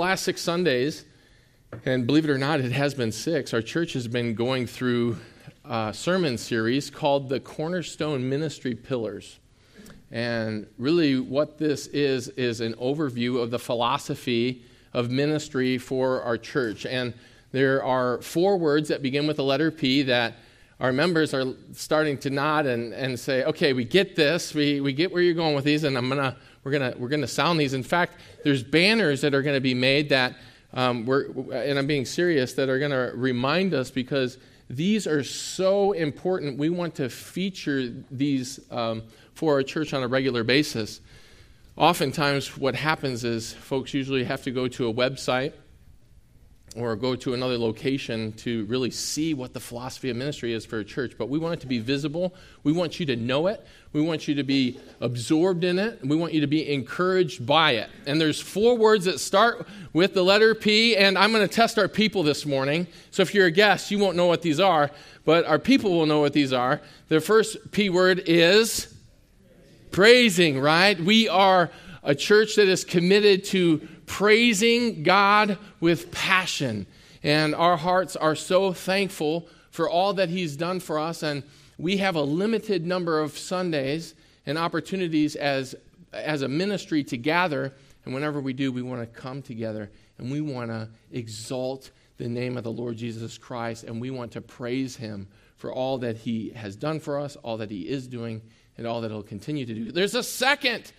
last six Sundays, and believe it or not, it has been six, our church has been going through a sermon series called the Cornerstone Ministry Pillars. And really, what this is, is an overview of the philosophy of ministry for our church. And there are four words that begin with the letter P that our members are starting to nod and, and say, okay, we get this, we, we get where you're going with these, and I'm going to we're gonna sound these. In fact, there's banners that are going to be made that, um, we're, and I'm being serious, that are going to remind us because these are so important. We want to feature these um, for our church on a regular basis. Oftentimes, what happens is folks usually have to go to a website or go to another location to really see what the philosophy of ministry is for a church. But we want it to be visible. We want you to know it. We want you to be absorbed in it. We want you to be encouraged by it. And there's four words that start with the letter P, and I'm going to test our people this morning. So if you're a guest, you won't know what these are, but our people will know what these are. The first P word is praising, right? We are a church that is committed to praising God with passion. And our hearts are so thankful for all that He's done for us. And we have a limited number of Sundays and opportunities as, as a ministry to gather. And whenever we do, we want to come together and we want to exalt the name of the Lord Jesus Christ. And we want to praise Him for all that He has done for us, all that He is doing, and all that He'll continue to do. There's a second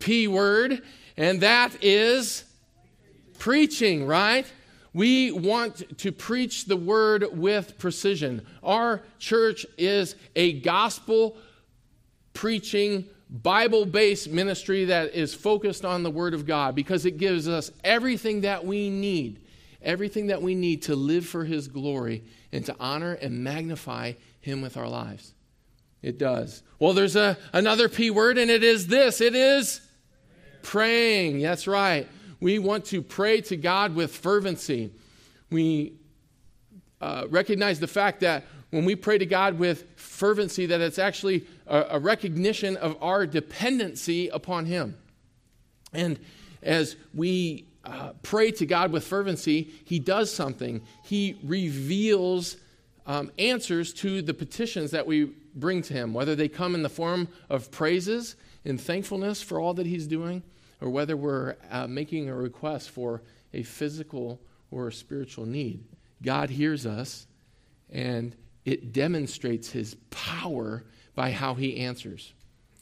P word, and that is preaching, right? We want to preach the word with precision. Our church is a gospel preaching, Bible based ministry that is focused on the word of God because it gives us everything that we need, everything that we need to live for his glory and to honor and magnify him with our lives. It does. Well, there's a, another P word, and it is this it is praying. That's right we want to pray to God with fervency. We uh, recognize the fact that when we pray to God with fervency, that it's actually a, a recognition of our dependency upon Him. And as we uh, pray to God with fervency, He does something. He reveals um, answers to the petitions that we bring to Him, whether they come in the form of praises and thankfulness for all that He's doing, or whether we're uh, making a request for a physical or a spiritual need. God hears us, and it demonstrates his power by how he answers.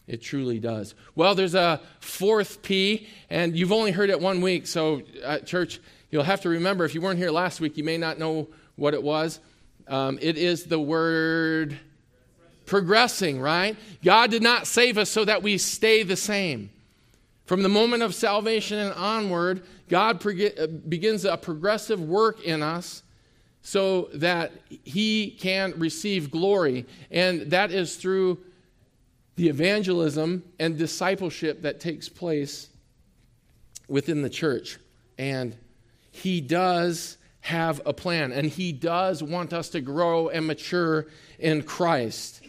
It truly does. Well, there's a fourth P, and you've only heard it one week, so, uh, church, you'll have to remember if you weren't here last week, you may not know what it was. Um, it is the word progressing, right? God did not save us so that we stay the same. From the moment of salvation and onward, God uh, begins a progressive work in us so that He can receive glory. And that is through the evangelism and discipleship that takes place within the church. And He does have a plan, and He does want us to grow and mature in Christ.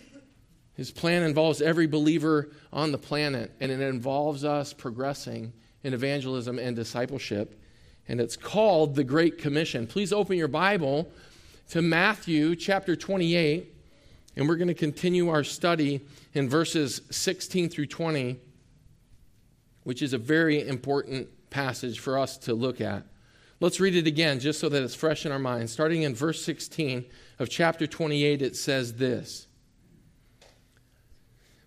His plan involves every believer on the planet, and it involves us progressing in evangelism and discipleship. And it's called the Great Commission. Please open your Bible to Matthew chapter 28, and we're going to continue our study in verses 16 through 20, which is a very important passage for us to look at. Let's read it again just so that it's fresh in our minds. Starting in verse 16 of chapter 28, it says this.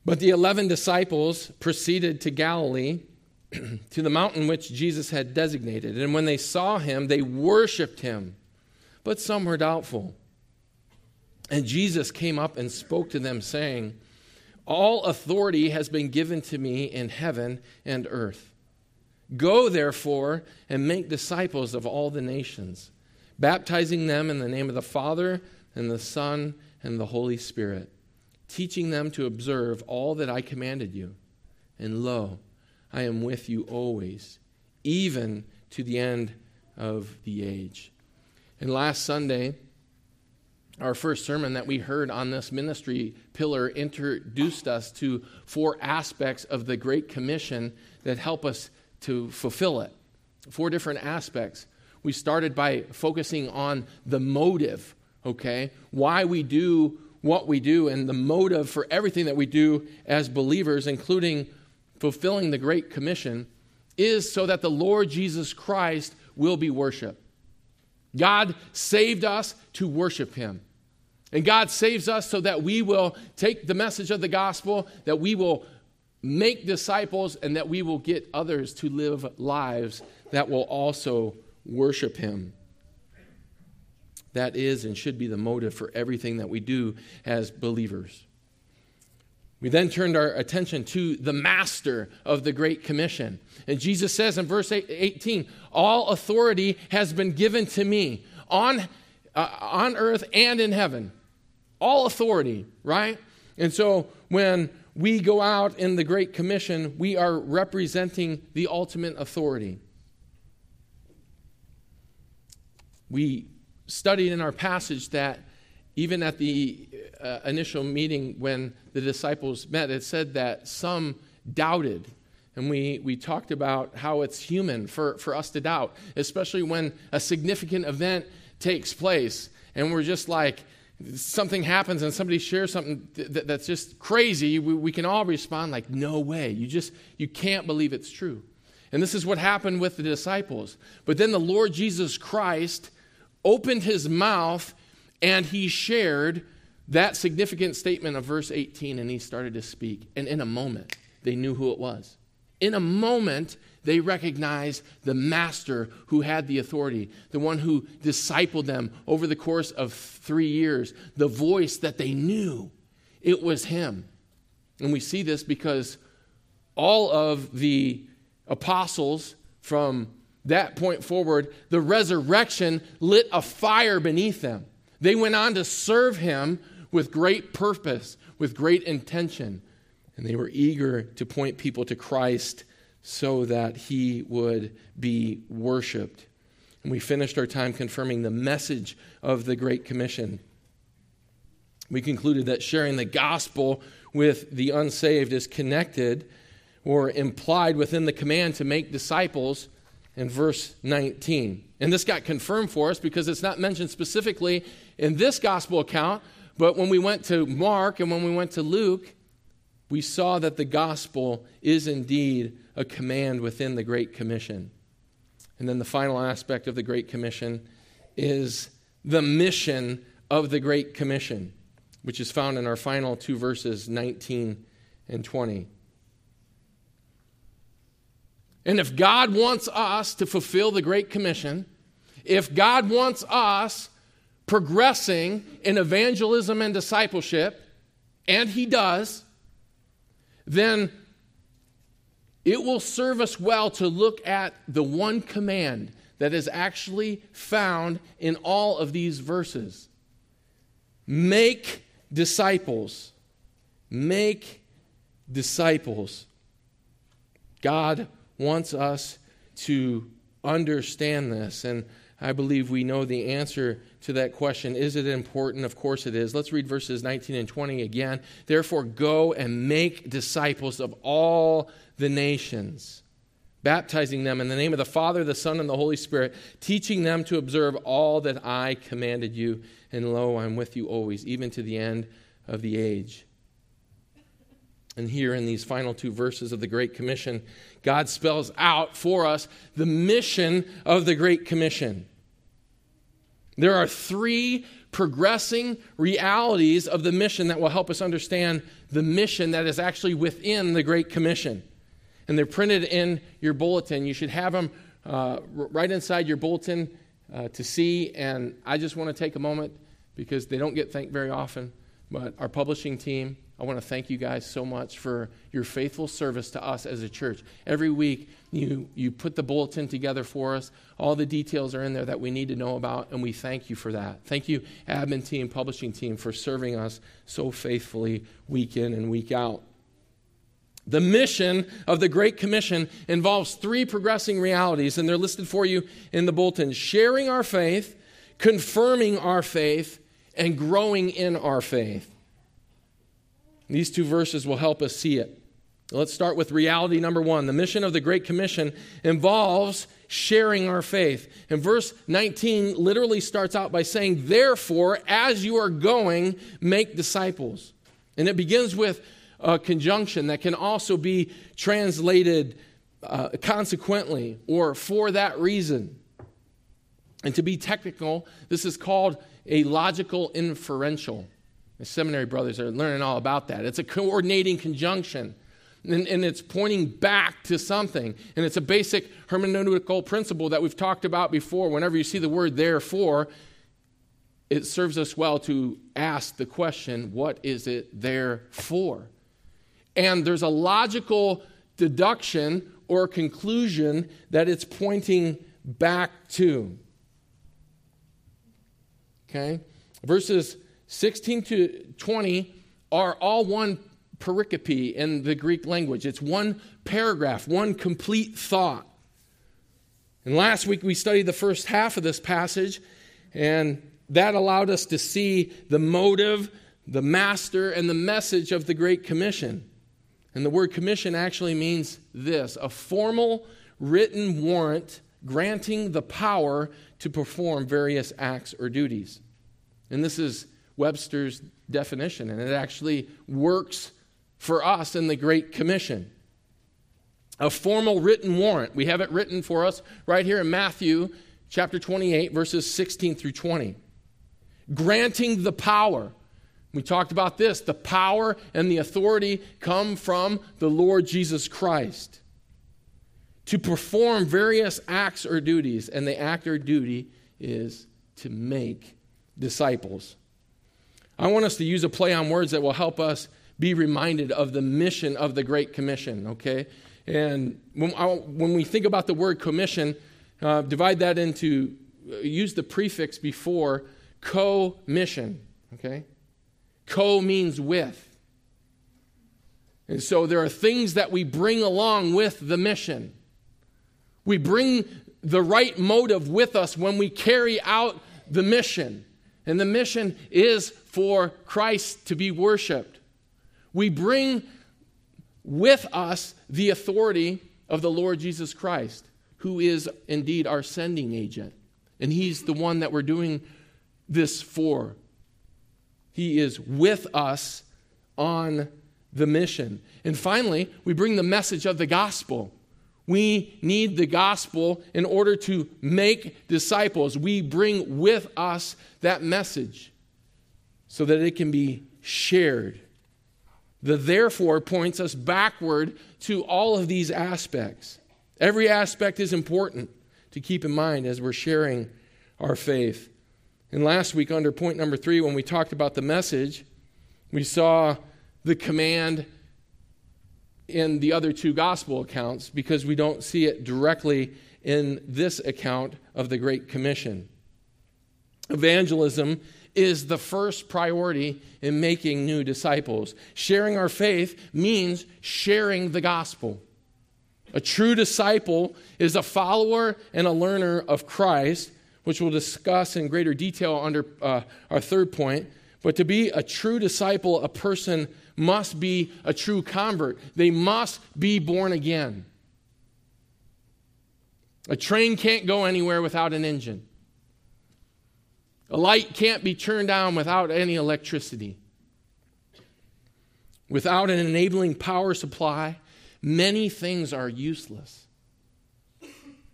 But the eleven disciples proceeded to Galilee, to the mountain which Jesus had designated. And when they saw him, they worshiped him, but some were doubtful. And Jesus came up and spoke to them, saying, All authority has been given to me in heaven and earth. Go, therefore, and make disciples of all the nations, baptizing them in the name of the Father, and the Son, and the Holy Spirit teaching them to observe all that I commanded you. And lo, I am with you always, even to the end of the age. And last Sunday, our first sermon that we heard on this ministry pillar introduced us to four aspects of the Great Commission that help us to fulfill it. four different aspects. We started by focusing on the motive, okay? Why we do what we do and the motive for everything that we do as believers, including fulfilling the Great Commission, is so that the Lord Jesus Christ will be worshiped. God saved us to worship Him. And God saves us so that we will take the message of the gospel, that we will make disciples, and that we will get others to live lives that will also worship Him. That is and should be the motive for everything that we do as believers. We then turned our attention to the master of the Great Commission. And Jesus says in verse 18, All authority has been given to me on, uh, on earth and in heaven. All authority, right? And so when we go out in the Great Commission, we are representing the ultimate authority. We studied in our passage that even at the uh, initial meeting when the disciples met, it said that some doubted. And we, we talked about how it's human for, for us to doubt, especially when a significant event takes place and we're just like, something happens and somebody shares something th- that's just crazy, we, we can all respond like, no way. You just, you can't believe it's true. And this is what happened with the disciples. But then the Lord Jesus Christ opened his mouth and he shared that significant statement of verse 18 and he started to speak. And in a moment, they knew who it was. In a moment, they recognized the master who had the authority, the one who discipled them over the course of three years, the voice that they knew. It was him. And we see this because all of the apostles from that point forward, the resurrection lit a fire beneath them. They went on to serve him with great purpose, with great intention, and they were eager to point people to Christ so that he would be worshiped. And we finished our time confirming the message of the Great Commission. We concluded that sharing the gospel with the unsaved is connected or implied within the command to make disciples in verse 19. And this got confirmed for us because it's not mentioned specifically in this gospel account, but when we went to Mark and when we went to Luke, we saw that the gospel is indeed a command within the Great Commission. And then the final aspect of the Great Commission is the mission of the Great Commission, which is found in our final two verses, 19 and 20. And if God wants us to fulfill the Great Commission, if God wants us progressing in evangelism and discipleship, and He does, then it will serve us well to look at the one command that is actually found in all of these verses make disciples. Make disciples. God wants us to understand this. And I believe we know the answer to that question. Is it important? Of course it is. Let's read verses 19 and 20 again. Therefore, go and make disciples of all the nations, baptizing them in the name of the Father, the Son, and the Holy Spirit, teaching them to observe all that I commanded you. And lo, I'm with you always, even to the end of the age. And here in these final two verses of the Great Commission, God spells out for us the mission of the Great Commission. There are three progressing realities of the mission that will help us understand the mission that is actually within the Great Commission. And they're printed in your bulletin. You should have them uh, right inside your bulletin uh, to see. And I just want to take a moment because they don't get thanked very often. But our publishing team, I want to thank you guys so much for your faithful service to us as a church. Every week, you, you put the bulletin together for us. All the details are in there that we need to know about, and we thank you for that. Thank you, admin team, publishing team, for serving us so faithfully week in and week out. The mission of the Great Commission involves three progressing realities, and they're listed for you in the bulletin sharing our faith, confirming our faith, and growing in our faith. These two verses will help us see it. Let's start with reality number one. The mission of the Great Commission involves sharing our faith. And verse 19 literally starts out by saying, Therefore, as you are going, make disciples. And it begins with a conjunction that can also be translated uh, consequently or for that reason. And to be technical, this is called a logical inferential. My seminary brothers are learning all about that. It's a coordinating conjunction and, and it's pointing back to something. And it's a basic hermeneutical principle that we've talked about before. Whenever you see the word therefore, it serves us well to ask the question, what is it there for? And there's a logical deduction or conclusion that it's pointing back to. Okay? Verses 16 to 20 are all one pericope in the Greek language. It's one paragraph, one complete thought. And last week we studied the first half of this passage, and that allowed us to see the motive, the master, and the message of the Great Commission. And the word commission actually means this a formal written warrant granting the power to perform various acts or duties. And this is Webster's definition, and it actually works for us in the Great Commission. A formal written warrant. We have it written for us right here in Matthew chapter 28, verses 16 through 20. Granting the power. We talked about this. The power and the authority come from the Lord Jesus Christ to perform various acts or duties, and the act or duty is to make disciples. I want us to use a play on words that will help us be reminded of the mission of the Great Commission, okay? And when, I, when we think about the word commission, uh, divide that into, uh, use the prefix before co mission, okay? Co means with. And so there are things that we bring along with the mission. We bring the right motive with us when we carry out the mission. And the mission is for Christ to be worshiped. We bring with us the authority of the Lord Jesus Christ, who is indeed our sending agent. And He's the one that we're doing this for. He is with us on the mission. And finally, we bring the message of the gospel. We need the gospel in order to make disciples. We bring with us that message so that it can be shared. The therefore points us backward to all of these aspects. Every aspect is important to keep in mind as we're sharing our faith. And last week, under point number three, when we talked about the message, we saw the command in the other two gospel accounts because we don't see it directly in this account of the Great Commission. Evangelism is the first priority in making new disciples. Sharing our faith means sharing the gospel. A true disciple is a follower and a learner of Christ, which we'll discuss in greater detail under uh, our third point. But to be a true disciple, a person must be a true convert. They must be born again. A train can't go anywhere without an engine. A light can't be turned on without any electricity. Without an enabling power supply, many things are useless.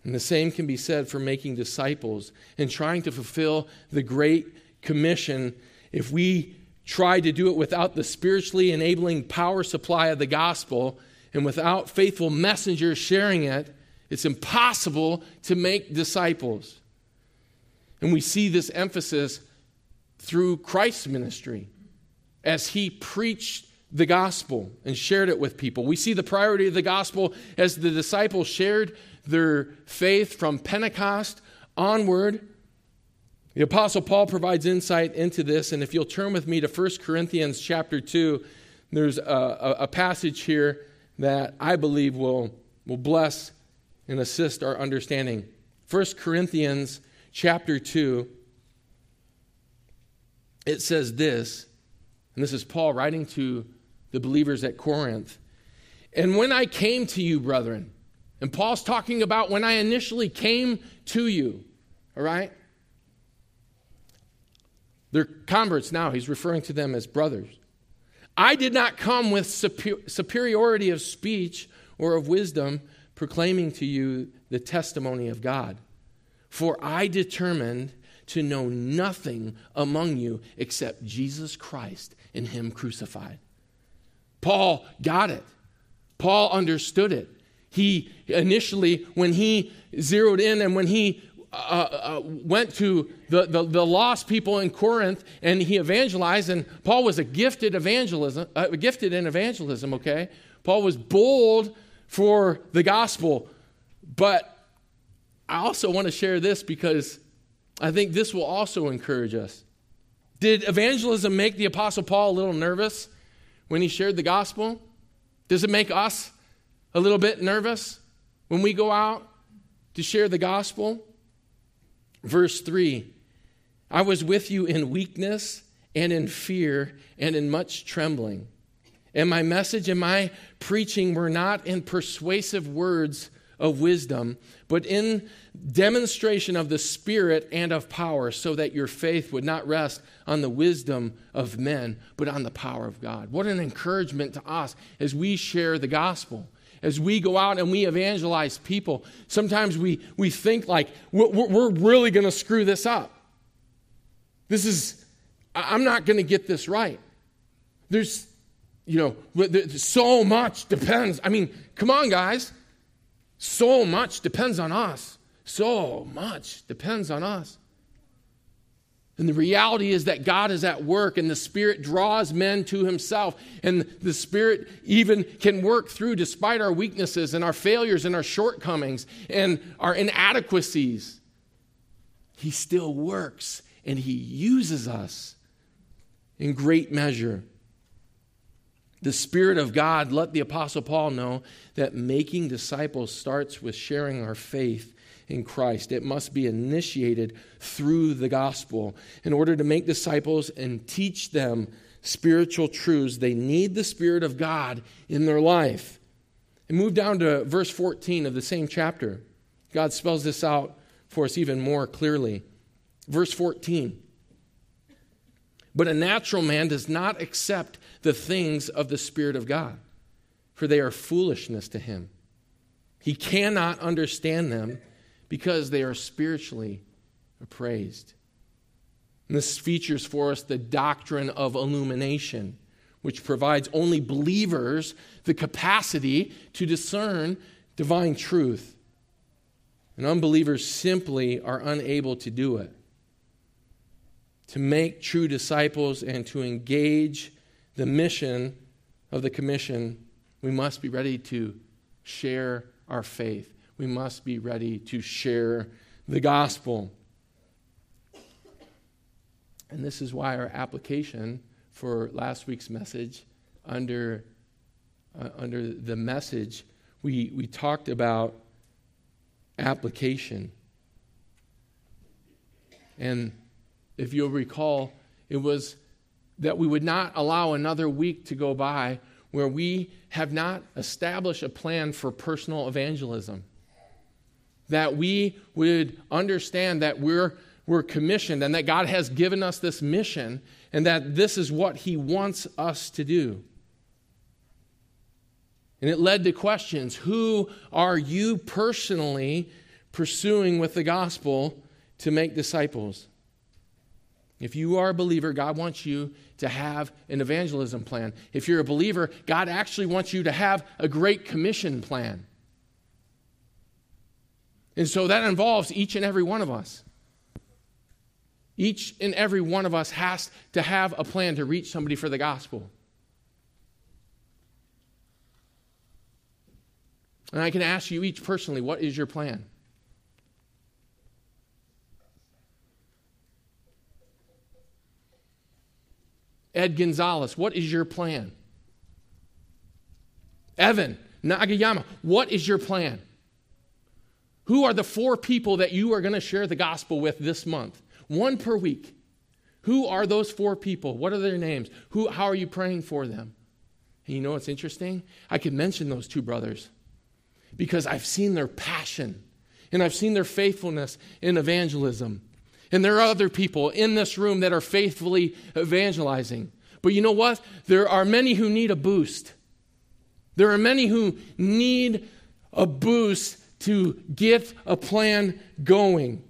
And the same can be said for making disciples and trying to fulfill the Great Commission. If we try to do it without the spiritually enabling power supply of the gospel and without faithful messengers sharing it, it's impossible to make disciples. And we see this emphasis through Christ's ministry as he preached the gospel and shared it with people. We see the priority of the gospel as the disciples shared their faith from Pentecost onward. The apostle Paul provides insight into this and if you'll turn with me to 1 Corinthians chapter 2, there's a, a, passage here that I believe will, will bless and assist our understanding. 1 Corinthians chapter 2, it says this, and this is Paul writing to the believers at Corinth And when I came to you, brethren, and Paul's talking about when I initially came to you, all right? They're converts now. He's referring to them as brothers. I did not come with superiority of speech or of wisdom, proclaiming to you the testimony of God. For I determined to know nothing among you except Jesus Christ and Him crucified. Paul got it. Paul understood it. He initially, when he zeroed in and when he uh, uh, went to the, the, the, lost people in Corinth and he evangelized, and Paul was a gifted evangelism, uh, gifted in evangelism, okay? Paul was bold for the gospel. But I also want to share this because I think this will also encourage us. Did evangelism make the Apostle Paul a little nervous when he shared the gospel? Does it make us a little bit nervous when we go out to share the gospel? Verse 3 I was with you in weakness and in fear and in much trembling. And my message and my preaching were not in persuasive words of wisdom, but in demonstration of the Spirit and of power, so that your faith would not rest on the wisdom of men, but on the power of God. What an encouragement to us as we share the gospel. As we go out and we evangelize people, sometimes we, we think like we're, we're really going to screw this up. This is, I'm not going to get this right. There's, you know, so much depends. I mean, come on, guys. So much depends on us. So much depends on us. And the reality is that God is at work and the Spirit draws men to Himself. And the Spirit even can work through, despite our weaknesses and our failures and our shortcomings and our inadequacies. He still works and He uses us in great measure the Spirit of God let the Apostle Paul know that making disciples starts with sharing our faith in Christ. It must be initiated through the gospel. In order to make disciples and teach them spiritual truths, they need the Spirit of God in their life. And move down to verse 14 of the same chapter. God spells this out for us even more clearly. Verse 14. But a natural man does not accept the things of the Spirit of God, for they are foolishness to him. He cannot understand them because they are spiritually appraised. And this features for us the doctrine of illumination, which provides only believers the capacity to discern divine truth. And unbelievers simply are unable to do it to make true disciples and to engage the mission of the commission, we must be ready to share our faith. We must be ready to share the gospel. And this is why our application for last week's message under, uh, under the message, we, we talked about application. And if you'll recall, it was that we would not allow another week to go by where we have not established a plan for personal evangelism. That we would understand that we're, we're commissioned and that God has given us this mission and that this is what He wants us to do. And it led to questions Who are you personally pursuing with the gospel to make disciples? If you are a believer, God wants you to have an evangelism plan. If you're a believer, God actually wants you to have a great commission plan. And so that involves each and every one of us. Each and every one of us has to have a plan to reach somebody for the gospel. And I can ask you each personally, what is your plan? Ed Gonzalez, what is your plan? Evan Nagayama, what is your plan? Who are the four people that you are going to share the gospel with this month? One per week. Who are those four people? What are their names? Who, how are you praying for them? And you know what's interesting? I could mention those two brothers because I've seen their passion and I've seen their faithfulness in evangelism. And there are other people in this room that are faithfully evangelizing. But you know what? There are many who need a boost. There are many who need a boost to get a plan going.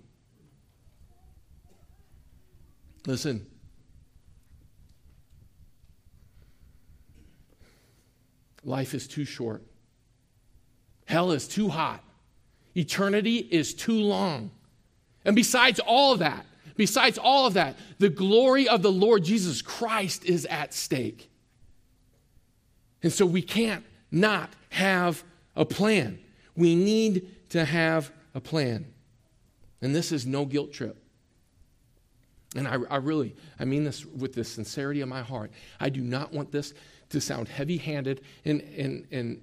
Listen. Life is too short. Hell is too hot. Eternity is too long. And besides all of that, besides all of that, the glory of the Lord Jesus Christ is at stake. And so we can't not have a plan. We need to have a plan. And this is no guilt trip. And I, I, really, I mean this with the sincerity of my heart. I do not want this to sound heavy handed in, in, in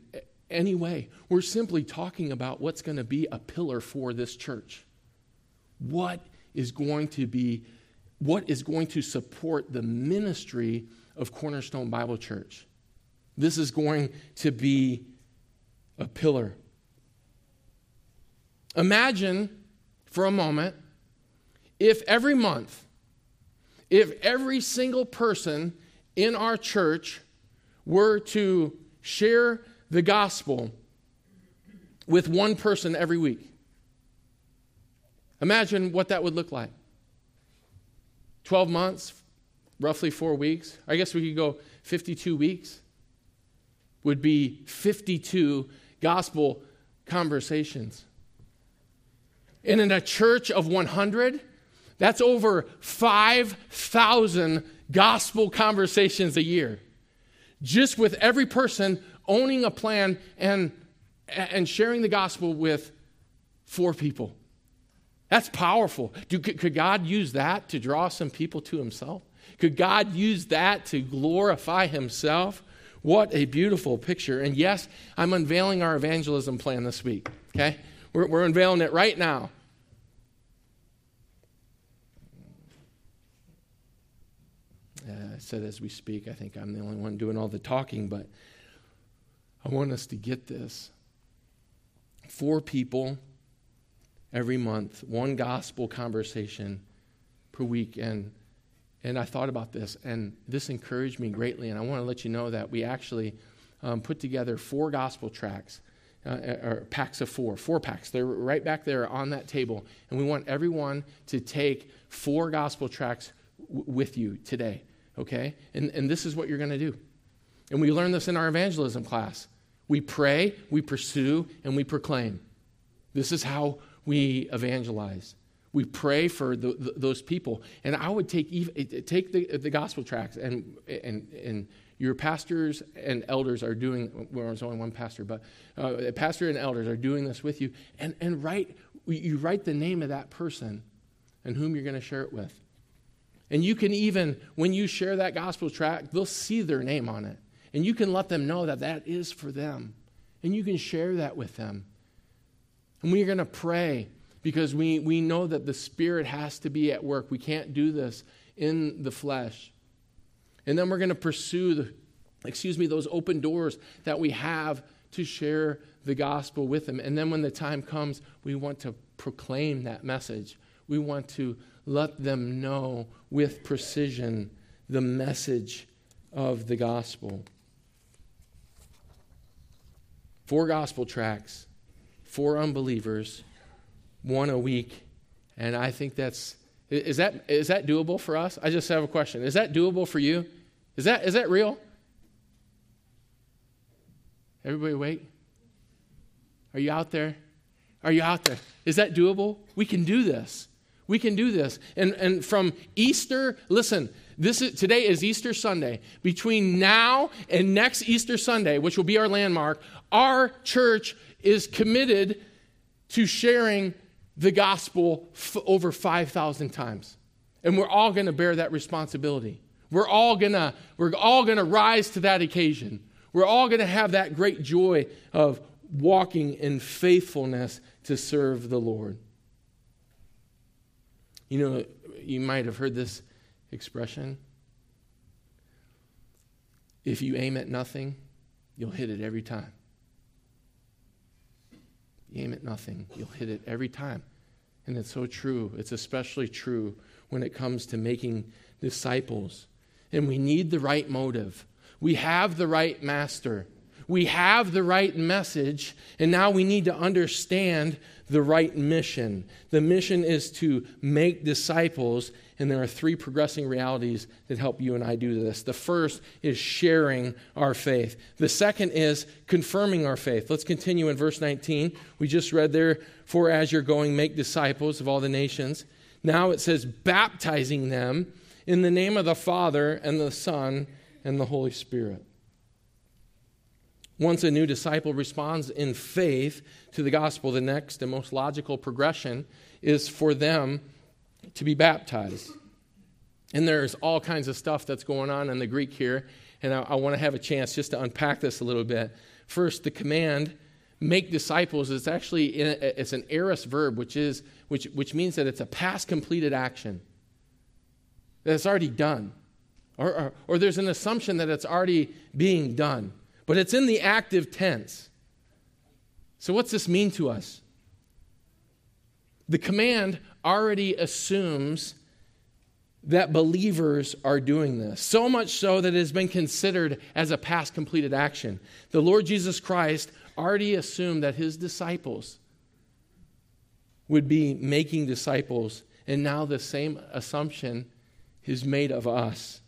any way. We're simply talking about what's going to be a pillar for this church. What is going to be, what is going to support the ministry of Cornerstone Bible Church? This is going to be a pillar. Imagine for a moment if every month, if every single person in our church were to share the gospel with one person every week. Imagine what that would look like. 12 months, roughly four weeks. I guess we could go 52 weeks, would be 52 gospel conversations. And in a church of 100, that's over 5,000 gospel conversations a year. Just with every person owning a plan and, and sharing the gospel with four people. That's powerful. Do, could God use that to draw some people to Himself? Could God use that to glorify Himself? What a beautiful picture. And yes, I'm unveiling our evangelism plan this week, okay? We're, we're unveiling it right now. Uh, I said as we speak, I think I'm the only one doing all the talking, but I want us to get this. Four people every month, one gospel conversation per week. And, and I thought about this, and this encouraged me greatly. And I want to let you know that we actually um, put together four gospel tracts uh, or packs of four, four packs. They're right back there on that table. And we want everyone to take four gospel tracts w- with you today, okay? And, and this is what you're going to do. And we learned this in our evangelism class. We pray, we pursue, and we proclaim. This is how we evangelize. We pray for the, the, those people. And I would take, take the, the gospel tracts and, and, and your pastors and elders are doing, well, there's only one pastor, but uh, pastor and elders are doing this with you. And, and write, you write the name of that person and whom you're going to share it with. And you can even, when you share that gospel tract, they'll see their name on it. And you can let them know that that is for them. And you can share that with them. And we're going to pray because we, we know that the Spirit has to be at work. We can't do this in the flesh. And then we're going to pursue the, excuse me, those open doors that we have to share the gospel with them. And then when the time comes, we want to proclaim that message. We want to let them know with precision the message of the gospel. Four gospel tracts, four unbelievers, one a week. And I think that's is that, is that doable for us? I just have a question. Is that doable for you? Is that, is that real? Everybody wait. Are you out there? Are you out there? Is that doable? We can do this. We can do this. And, and from Easter, listen, this is, today is Easter Sunday. Between now and next Easter Sunday, which will be our landmark, our church is committed to sharing the gospel f- over 5,000 times. And we're all going to bear that responsibility. We're all going to we're all going to rise to that occasion. We're all going to have that great joy of walking in faithfulness to serve the Lord. You know, you might have heard this expression. if you aim at nothing, you'll hit it every time. You aim at nothing, you'll hit it every time. And it's so true. It's especially true when it comes to making disciples. And we need the right motive. We have the right master. We have the right message. And now we need to understand the right mission. The mission is to make disciples and there are three progressing realities that help you and I do this. The first is sharing our faith, the second is confirming our faith. Let's continue in verse 19. We just read there, For as you're going, make disciples of all the nations. Now it says, baptizing them in the name of the Father and the Son and the Holy Spirit. Once a new disciple responds in faith to the gospel, the next and most logical progression is for them to be baptized. And there's all kinds of stuff that's going on in the Greek here, and I, I want to have a chance just to unpack this a little bit. First, the command make disciples is actually it's an aorist verb which is which, which means that it's a past completed action that it's already done or, or, or there's an assumption that it's already being done but it's in the active tense so what's this mean to us the command already assumes that believers are doing this. So much so that it has been considered as a past completed action. The Lord Jesus Christ already assumed that his disciples would be making disciples, and now the same assumption is made of us.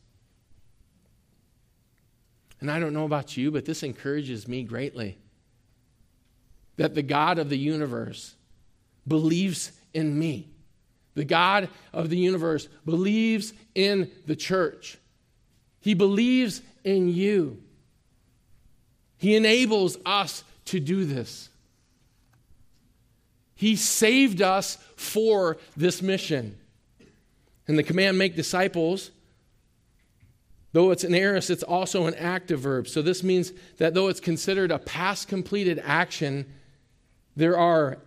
And I don't know about you, but this encourages me greatly that the God of the universe believes in me. The God of the universe believes in the church. He believes in you. He enables us to do this. He saved us for this mission. And the command, make disciples, though it's an aorist, it's also an active verb. So this means that though it's considered a past completed action, there are,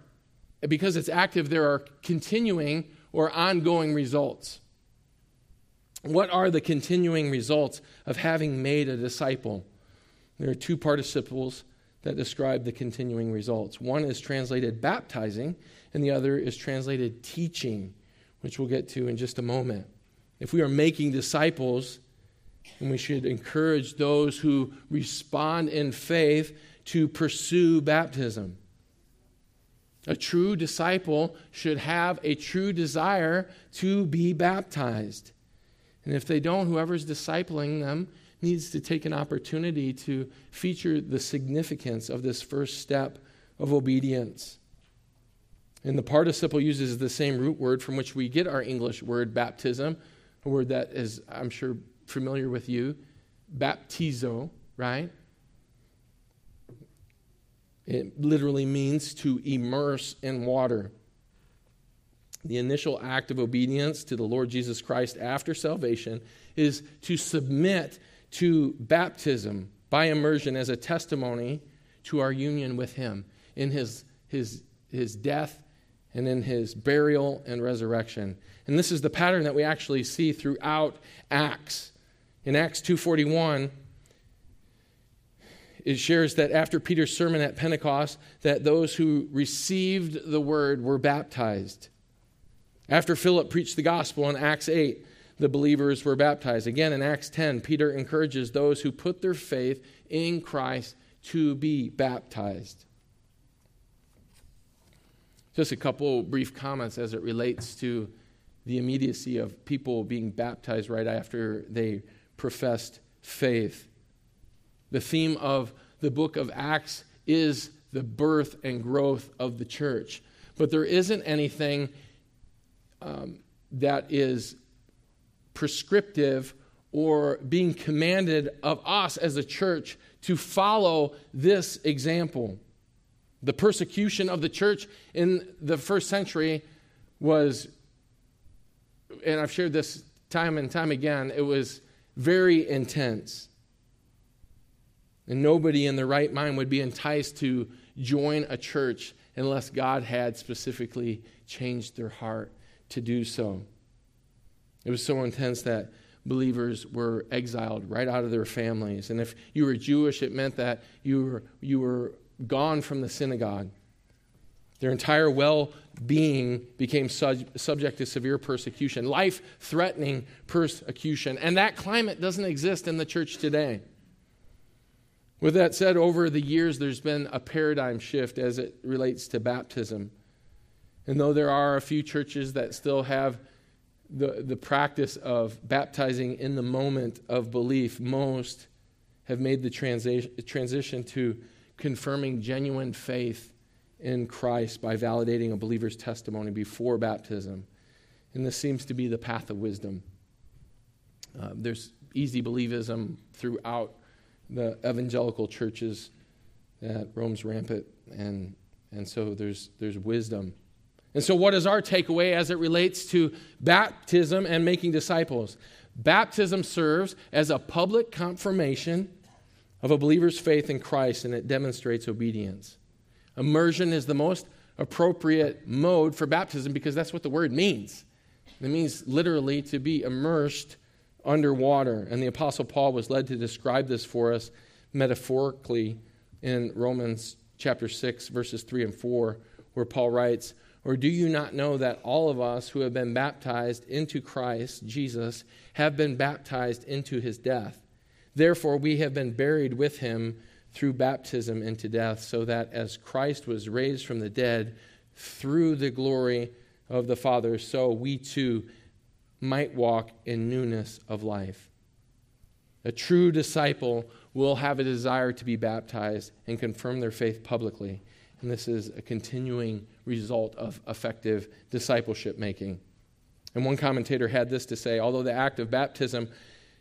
because it's active, there are continuing or ongoing results. What are the continuing results of having made a disciple? There are two participles that describe the continuing results. One is translated baptizing, and the other is translated teaching, which we'll get to in just a moment. If we are making disciples, and we should encourage those who respond in faith to pursue baptism. A true disciple should have a true desire to be baptized. And if they don't, whoever's discipling them needs to take an opportunity to feature the significance of this first step of obedience. And the participle uses the same root word from which we get our English word baptism, a word that is, I'm sure, familiar with you baptizo, right? It literally means to immerse in water. The initial act of obedience to the Lord Jesus Christ after salvation is to submit to baptism by immersion as a testimony to our union with Him in His, his, his death and in His burial and resurrection. And this is the pattern that we actually see throughout Acts. In Acts 241, it shares that after Peter's sermon at Pentecost, that those who received the word were baptized. After Philip preached the gospel in Acts 8, the believers were baptized. Again, in Acts 10, Peter encourages those who put their faith in Christ to be baptized. Just a couple brief comments as it relates to the immediacy of people being baptized right after they professed faith. The theme of the book of Acts is the birth and growth of the church. But there isn't anything um, that is prescriptive or being commanded of us as a church to follow this example. The persecution of the church in the first century was, and I've shared this time and time again, it was very intense. And nobody in their right mind would be enticed to join a church unless God had specifically changed their heart to do so. It was so intense that believers were exiled right out of their families. And if you were Jewish, it meant that you were, you were gone from the synagogue. Their entire well being became sub- subject to severe persecution, life threatening persecution. And that climate doesn't exist in the church today. With that said, over the years, there's been a paradigm shift as it relates to baptism. And though there are a few churches that still have the, the practice of baptizing in the moment of belief, most have made the transi- transition to confirming genuine faith in Christ by validating a believer's testimony before baptism. And this seems to be the path of wisdom. Uh, there's easy believism throughout the evangelical churches that roams rampant, and, and so there's, there's wisdom. And so, what is our takeaway as it relates to baptism and making disciples? Baptism serves as a public confirmation of a believer's faith in Christ, and it demonstrates obedience. Immersion is the most appropriate mode for baptism because that's what the word means. It means literally to be immersed underwater. And the Apostle Paul was led to describe this for us metaphorically in Romans chapter 6, verses 3 and 4, where Paul writes, Or do you not know that all of us who have been baptized into Christ Jesus have been baptized into his death? Therefore, we have been buried with him through baptism into death, so that as Christ was raised from the dead through the glory of the Father, so we too might walk in newness of life. A true disciple will have a desire to be baptized and confirm their faith publicly. And this is a continuing result of effective discipleship making. And one commentator had this to say although the act of baptism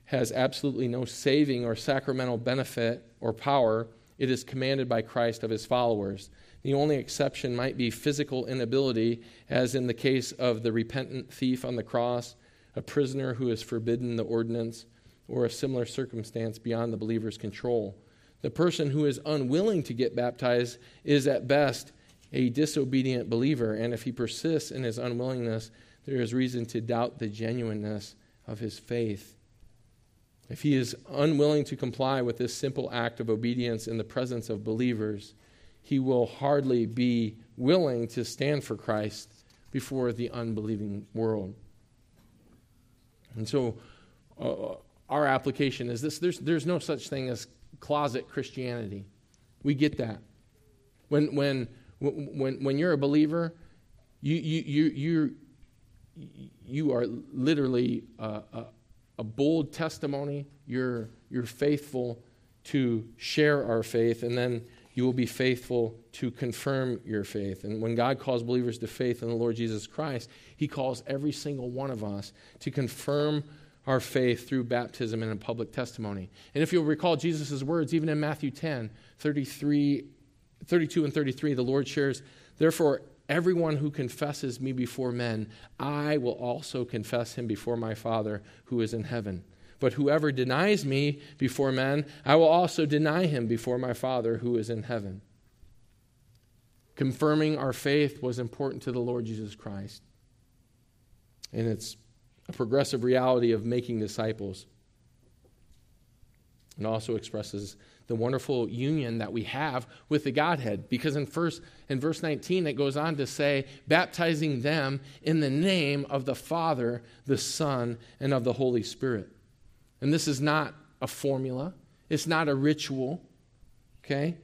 has absolutely no saving or sacramental benefit or power, it is commanded by Christ of his followers. The only exception might be physical inability, as in the case of the repentant thief on the cross, a prisoner who is forbidden the ordinance, or a similar circumstance beyond the believer's control. The person who is unwilling to get baptized is at best a disobedient believer, and if he persists in his unwillingness, there is reason to doubt the genuineness of his faith. If he is unwilling to comply with this simple act of obedience in the presence of believers, he will hardly be willing to stand for Christ before the unbelieving world. And so, uh, our application is this there's, there's no such thing as closet Christianity. We get that. When, when, when, when you're a believer, you, you, you, you, you are literally a bold testimony. You're, you're faithful to share our faith, and then you will be faithful to confirm your faith. And when God calls believers to faith in the Lord Jesus Christ, He calls every single one of us to confirm our faith through baptism and a public testimony. And if you'll recall Jesus' words, even in Matthew 10, 33, 32 and 33, the Lord shares, Therefore, Everyone who confesses me before men, I will also confess him before my Father who is in heaven. But whoever denies me before men, I will also deny him before my Father who is in heaven. Confirming our faith was important to the Lord Jesus Christ. And it's a progressive reality of making disciples. It also expresses the wonderful union that we have with the Godhead. Because in, first, in verse 19, it goes on to say, baptizing them in the name of the Father, the Son, and of the Holy Spirit. And this is not a formula, it's not a ritual. Okay?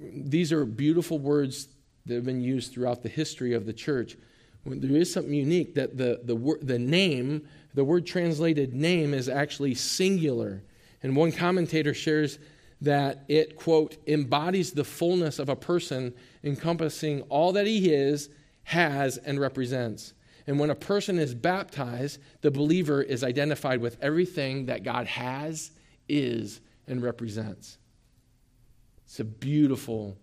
These are beautiful words that have been used throughout the history of the church. There is something unique that the, the, the name, the word translated name, is actually singular. And one commentator shares that it, quote, embodies the fullness of a person encompassing all that he is, has, and represents. And when a person is baptized, the believer is identified with everything that God has, is, and represents. It's a beautiful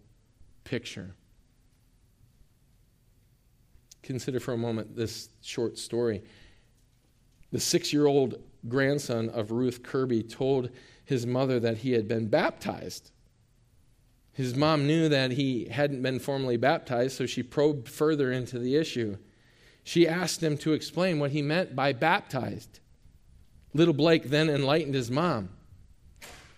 picture. Consider for a moment this short story. The six year old grandson of Ruth Kirby told his mother that he had been baptized. His mom knew that he hadn't been formally baptized, so she probed further into the issue. She asked him to explain what he meant by baptized. Little Blake then enlightened his mom.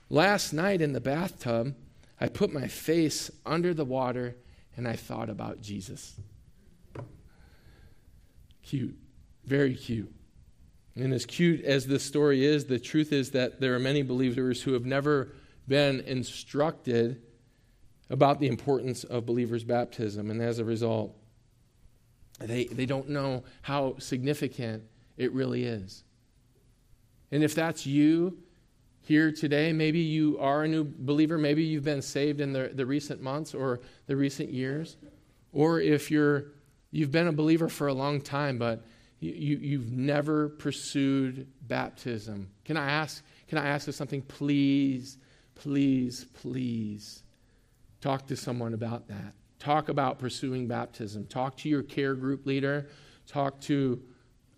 Last night in the bathtub, I put my face under the water and I thought about Jesus. Cute. Very cute. And as cute as this story is, the truth is that there are many believers who have never been instructed about the importance of believers' baptism. And as a result, they, they don't know how significant it really is. And if that's you here today, maybe you are a new believer, maybe you've been saved in the, the recent months or the recent years, or if you're, you've been a believer for a long time, but you, you, have never pursued baptism. Can I ask, can I ask you something? Please, please, please talk to someone about that. Talk about pursuing baptism. Talk to your care group leader. Talk to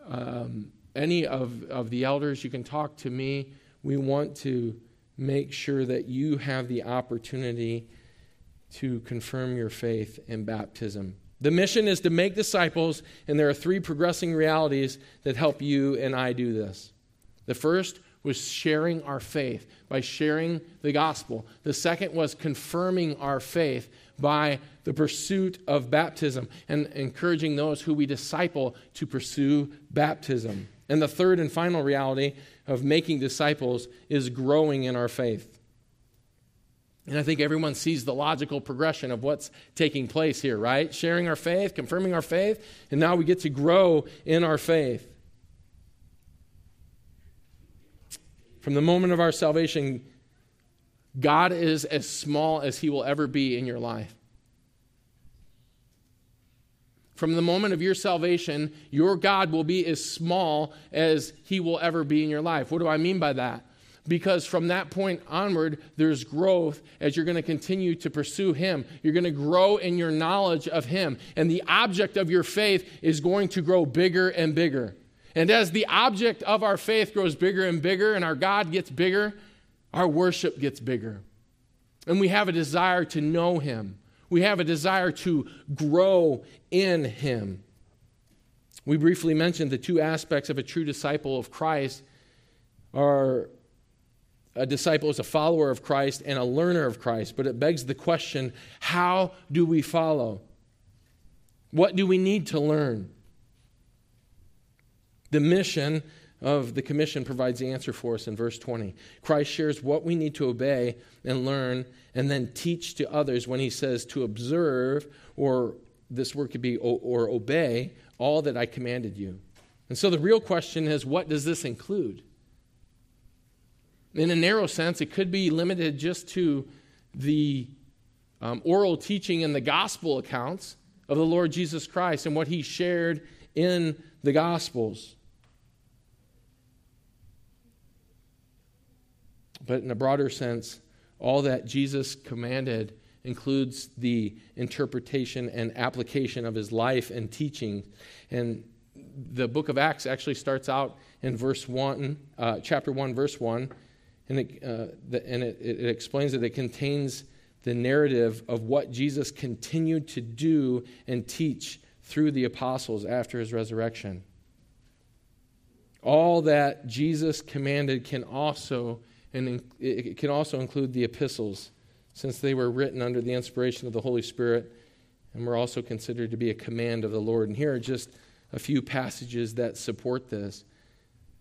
um, any of, of the elders. You can talk to me. We want to make sure that you have the opportunity to confirm your faith in baptism. The mission is to make disciples, and there are three progressing realities that help you and I do this. The first was sharing our faith by sharing the gospel. The second was confirming our faith by the pursuit of baptism and encouraging those who we disciple to pursue baptism. And the third and final reality of making disciples is growing in our faith. And I think everyone sees the logical progression of what's taking place here, right? Sharing our faith, confirming our faith, and now we get to grow in our faith. From the moment of our salvation, God is as small as He will ever be in your life. From the moment of your salvation, your God will be as small as He will ever be in your life. What do I mean by that? Because from that point onward, there's growth as you're going to continue to pursue Him. You're going to grow in your knowledge of Him, and the object of your faith is going to grow bigger and bigger. And as the object of our faith grows bigger and bigger, and our God gets bigger, our worship gets bigger. And we have a desire to know Him, we have a desire to grow in Him. We briefly mentioned the two aspects of a true disciple of Christ are a disciple is a follower of Christ and a learner of Christ, but it begs the question how do we follow? What do we need to learn? The mission of the commission provides the answer for us in verse 20. Christ shares what we need to obey and learn and then teach to others when he says to observe, or this word could be or obey, all that I commanded you. And so the real question is what does this include? In a narrow sense, it could be limited just to the um, oral teaching and the gospel accounts of the Lord Jesus Christ and what he shared in the gospels. But in a broader sense, all that Jesus commanded includes the interpretation and application of his life and teaching. And the book of Acts actually starts out in verse 1, uh, chapter 1, verse 1 and it, uh, the, and it, it explains that it contains the narrative of what Jesus continued to do and teach through the apostles after his resurrection. All that Jesus commanded can also and it can also include the epistles since they were written under the inspiration of the Holy Spirit and were also considered to be a command of the Lord. And here are just a few passages that support this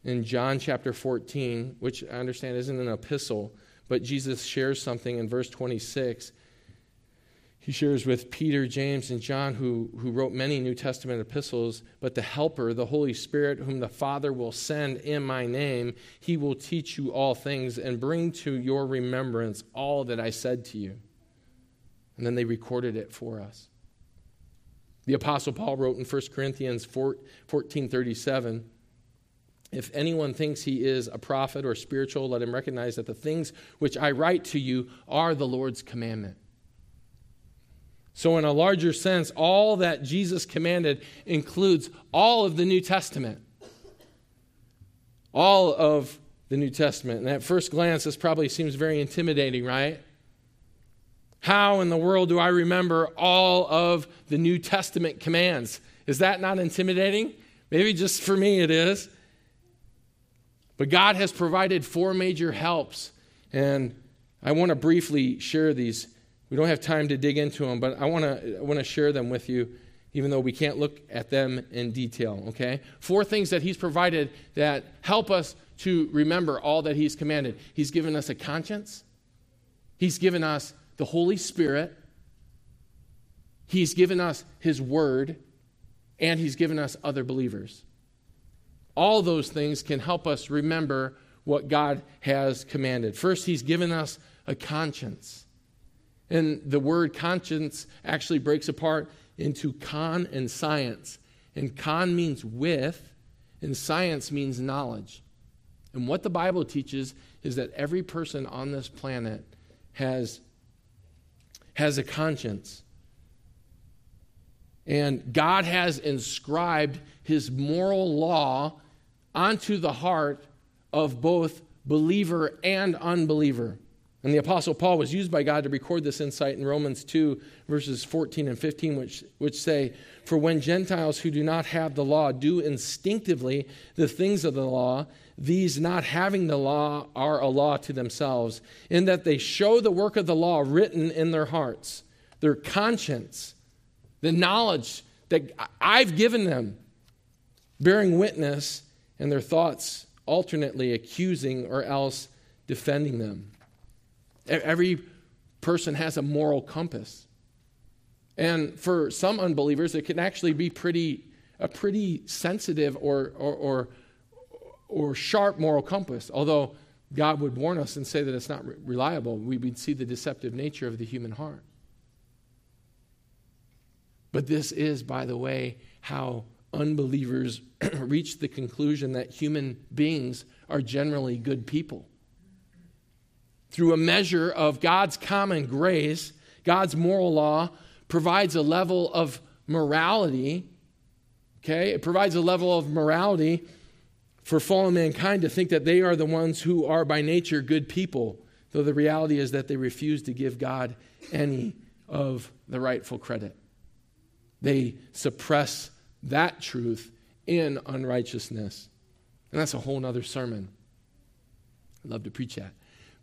in John chapter 14, which I understand isn't an epistle, but Jesus shares something in verse 26. He shares with Peter, James, and John, who, who wrote many New Testament epistles, but the Helper, the Holy Spirit, whom the Father will send in my name, he will teach you all things and bring to your remembrance all that I said to you. And then they recorded it for us. The Apostle Paul wrote in 1 Corinthians 4, 14 37, if anyone thinks he is a prophet or spiritual, let him recognize that the things which I write to you are the Lord's commandment. So, in a larger sense, all that Jesus commanded includes all of the New Testament. All of the New Testament. And at first glance, this probably seems very intimidating, right? How in the world do I remember all of the New Testament commands? Is that not intimidating? Maybe just for me it is. But God has provided four major helps, and I want to briefly share these. We don't have time to dig into them, but I want to I want to share them with you even though we can't look at them in detail, okay? Four things that he's provided that help us to remember all that he's commanded. He's given us a conscience. He's given us the Holy Spirit. He's given us his word and he's given us other believers. All those things can help us remember what God has commanded. First, he's given us a conscience. And the word conscience actually breaks apart into con and science. And con means with, and science means knowledge. And what the Bible teaches is that every person on this planet has, has a conscience. And God has inscribed his moral law onto the heart of both believer and unbeliever. And the Apostle Paul was used by God to record this insight in Romans 2, verses 14 and 15, which, which say, For when Gentiles who do not have the law do instinctively the things of the law, these not having the law are a law to themselves, in that they show the work of the law written in their hearts, their conscience the knowledge that I've given them, bearing witness, and their thoughts alternately accusing or else defending them. Every person has a moral compass. And for some unbelievers, it can actually be pretty, a pretty sensitive or, or, or, or sharp moral compass. Although God would warn us and say that it's not reliable, we would see the deceptive nature of the human heart. But this is, by the way, how unbelievers reach the conclusion that human beings are generally good people. Through a measure of God's common grace, God's moral law provides a level of morality. Okay? It provides a level of morality for fallen mankind to think that they are the ones who are by nature good people, though the reality is that they refuse to give God any of the rightful credit. They suppress that truth in unrighteousness. And that's a whole other sermon. I love to preach that.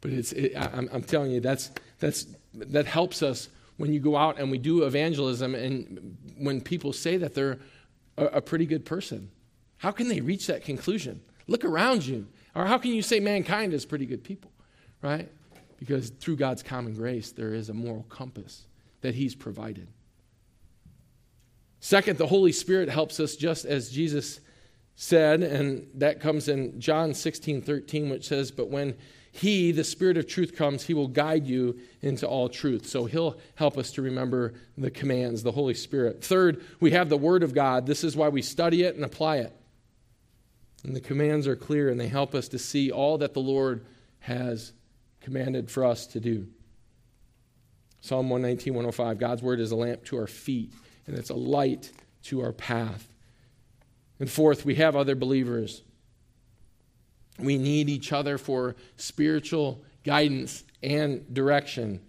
But it's, it, I'm, I'm telling you, that's, that's, that helps us when you go out and we do evangelism and when people say that they're a, a pretty good person. How can they reach that conclusion? Look around you. Or how can you say mankind is pretty good people, right? Because through God's common grace, there is a moral compass that He's provided. Second, the Holy Spirit helps us just as Jesus said, and that comes in John 16 13, which says, But when He, the Spirit of truth, comes, He will guide you into all truth. So He'll help us to remember the commands, the Holy Spirit. Third, we have the Word of God. This is why we study it and apply it. And the commands are clear and they help us to see all that the Lord has commanded for us to do. Psalm 119, 105 God's Word is a lamp to our feet and it's a light to our path. And fourth, we have other believers. We need each other for spiritual guidance and direction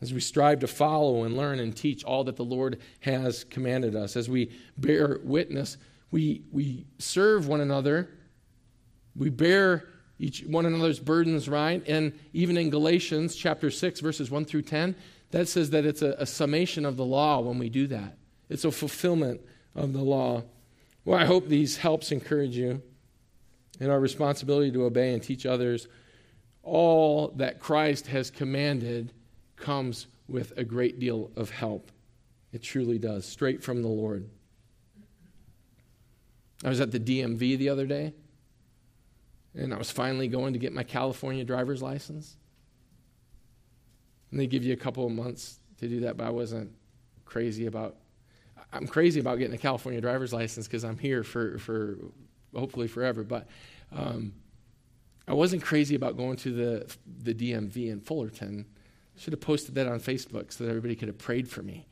as we strive to follow and learn and teach all that the Lord has commanded us. As we bear witness, we, we serve one another, we bear each one another's burdens, right? And even in Galatians chapter 6, verses 1 through 10, that says that it's a, a summation of the law when we do that. It's a fulfillment of the law. Well, I hope these helps encourage you in our responsibility to obey and teach others. All that Christ has commanded comes with a great deal of help. It truly does, straight from the Lord. I was at the DMV the other day, and I was finally going to get my California driver's license. And they give you a couple of months to do that, but I wasn't crazy about I'm crazy about getting a California driver's license because I'm here for, for hopefully forever. But um, I wasn't crazy about going to the, the DMV in Fullerton. Should have posted that on Facebook so that everybody could have prayed for me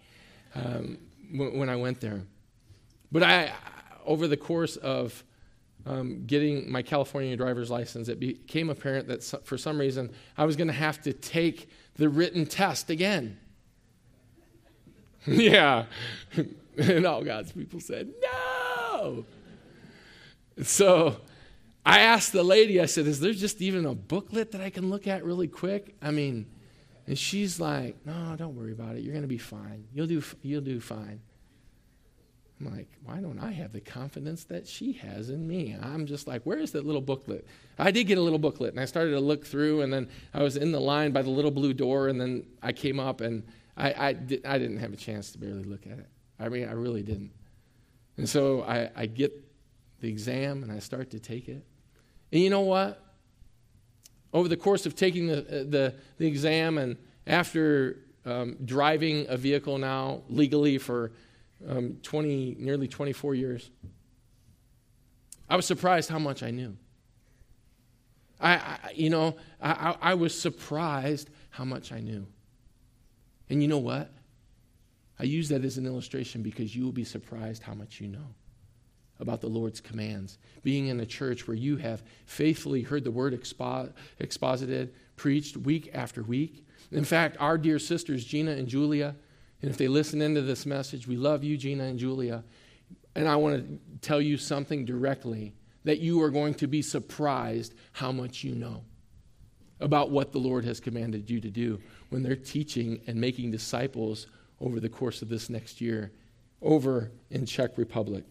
um, when, when, I went there. But I, over the course of um, getting my California driver's license, it became apparent that for some reason I was going to have to take the written test again. yeah. and all God's people said, no. So I asked the lady, I said, Is there just even a booklet that I can look at really quick? I mean, and she's like, No, don't worry about it. You're going to be fine. You'll do, you'll do fine. I'm like, why don't I have the confidence that she has in me? I'm just like, where is that little booklet? I did get a little booklet, and I started to look through, and then I was in the line by the little blue door, and then I came up, and I, I, did, I didn't have a chance to barely look at it. I mean, I really didn't. And so I, I get the exam, and I start to take it. And you know what? Over the course of taking the, the, the exam, and after um, driving a vehicle now legally for um, 20, nearly 24 years, I was surprised how much I knew. I, I you know, I, I was surprised how much I knew. And you know what? I use that as an illustration because you will be surprised how much you know about the Lord's commands. Being in a church where you have faithfully heard the word expo- exposited, preached week after week. In fact, our dear sisters, Gina and Julia, and if they listen into this message, we love you, Gina and Julia. And I want to tell you something directly that you are going to be surprised how much you know about what the Lord has commanded you to do when they're teaching and making disciples over the course of this next year over in Czech Republic.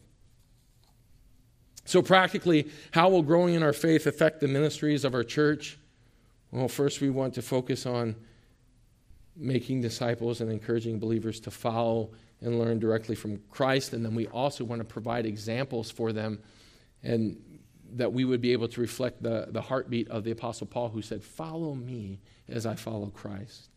So, practically, how will growing in our faith affect the ministries of our church? Well, first, we want to focus on making disciples and encouraging believers to follow and learn directly from Christ. And then we also want to provide examples for them and that we would be able to reflect the, the heartbeat of the Apostle Paul, who said, Follow me as I follow Christ.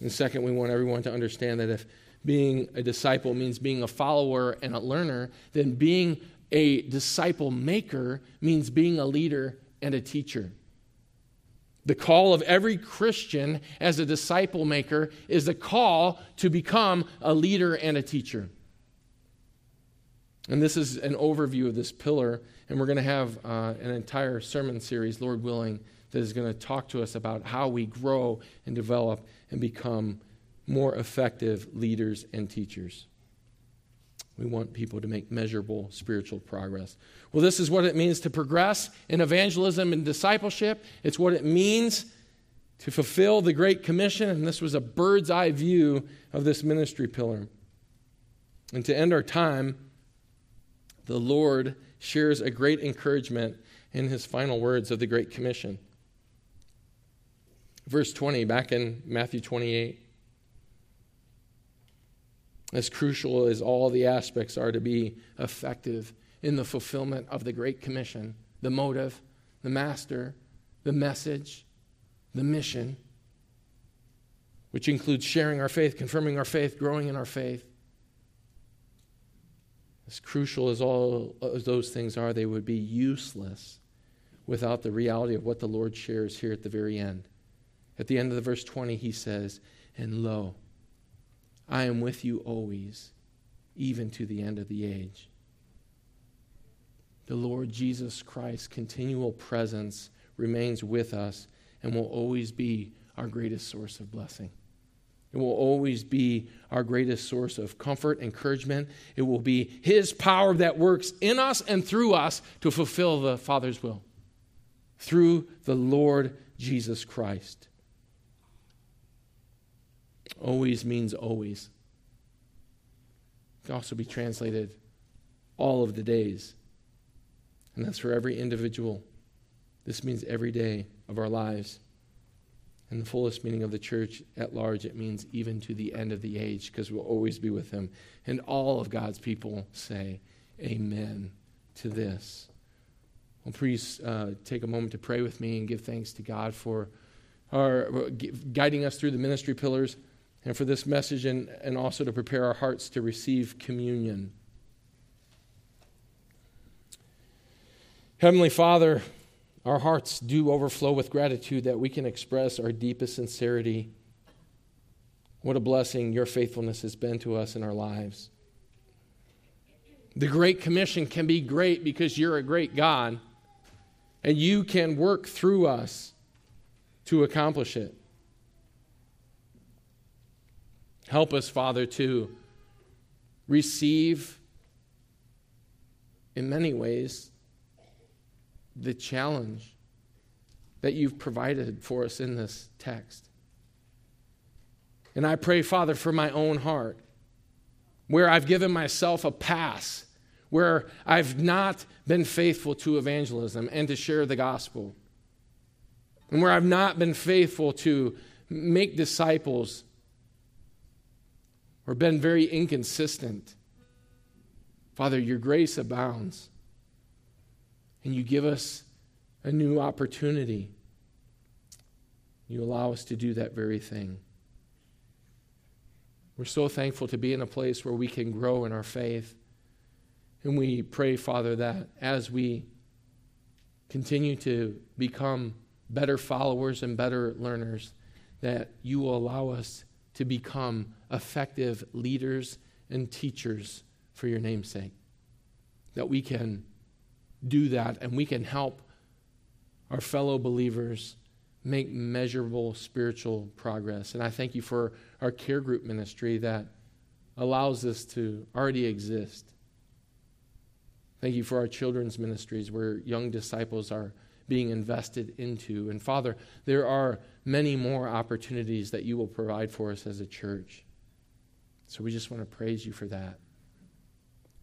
And second, we want everyone to understand that if being a disciple means being a follower and a learner, then being a disciple maker means being a leader and a teacher. The call of every Christian as a disciple maker is a call to become a leader and a teacher. And this is an overview of this pillar, and we're going to have uh, an entire sermon series, Lord willing, that is going to talk to us about how we grow and develop and become more effective leaders and teachers. We want people to make measurable spiritual progress. Well, this is what it means to progress in evangelism and discipleship. It's what it means to fulfill the Great Commission. And this was a bird's eye view of this ministry pillar. And to end our time, the Lord shares a great encouragement in his final words of the Great Commission. Verse 20, back in Matthew 28 as crucial as all the aspects are to be effective in the fulfillment of the Great Commission the motive, the master, the message, the mission, which includes sharing our faith, confirming our faith, growing in our faith. As crucial as all those things are, they would be useless without the reality of what the Lord shares here at the very end. At the end of the verse 20, he says, And lo, I am with you always, even to the end of the age. The Lord Jesus Christ's continual presence remains with us and will always be our greatest source of blessing. It will always be our greatest source of comfort, encouragement. It will be His power that works in us and through us to fulfill the Father's will through the Lord Jesus Christ always means always. It can also be translated all of the days. And that's for every individual. This means every day of our lives. In the fullest meaning of the church at large, it means even to the end of the age, because we'll always be with Him. And all of God's people say, Amen to this. Well, please uh, take a moment to pray with me and give thanks to God for our, guiding us through the ministry pillars and for this message and, and also to prepare our hearts to receive communion. Heavenly Father, our hearts do overflow with gratitude that we can express our deepest sincerity. What a blessing your faithfulness has been to us in our lives. The Great Commission can be great because you're a great God, and you can work through us to accomplish it. Help us, Father, to receive, in many ways, the challenge that you've provided for us in this text. And I pray, Father, for my own heart, where I've given myself a pass, where I've not been faithful to evangelism and to share the gospel, and where I've not been faithful to make disciples or been very inconsistent. Father, your grace abounds, and you give us a new opportunity. You allow us to do that very thing. We're so thankful to be in a place where we can grow in our faith. And we pray, Father, that as we continue to become better followers and better learners, that you will allow us to become effective leaders and teachers for your namesake. That we can do that and we can help our fellow believers make measurable spiritual progress. And I thank you for our care group ministry that allows this to already exist. Thank you for our children's ministries where young disciples are being invested into. And Father, there are many more opportunities that you will provide for us as a church. So we just want to praise you for that.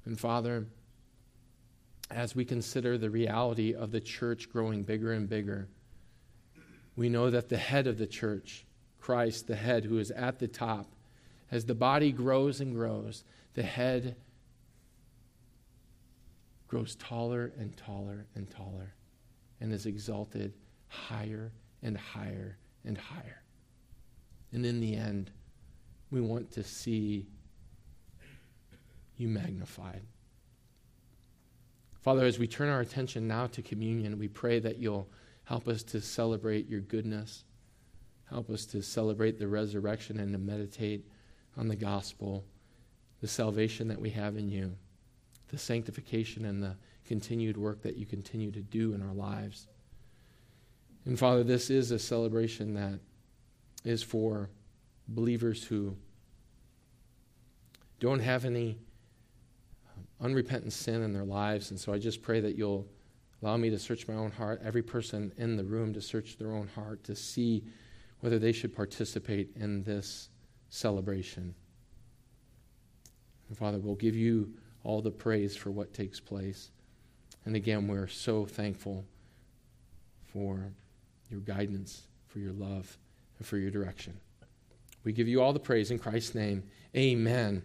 And Father, as we consider the reality of the church growing bigger and bigger, we know that the head of the church, Christ, the head who is at the top, as the body grows and grows, the head grows taller and taller and taller and is exalted higher and higher and higher. And in the end, we want to see you magnified. Father, as we turn our attention now to communion, we pray that you'll help us to celebrate your goodness. Help us to celebrate the resurrection and to meditate on the gospel, the salvation that we have in you, the sanctification and the continued work that you continue to do in our lives. And Father, this is a celebration that is for believers who don't have any um, unrepentant sin in their lives. And so I just pray that you'll allow me to search my own heart, every person in the room to search their own heart, to see whether they should participate in this celebration. And Father, we'll give you all the praise for what takes place. And again, we're so thankful for your guidance, for your love, and for your direction. We give you all the praise in Christ's name. Amen.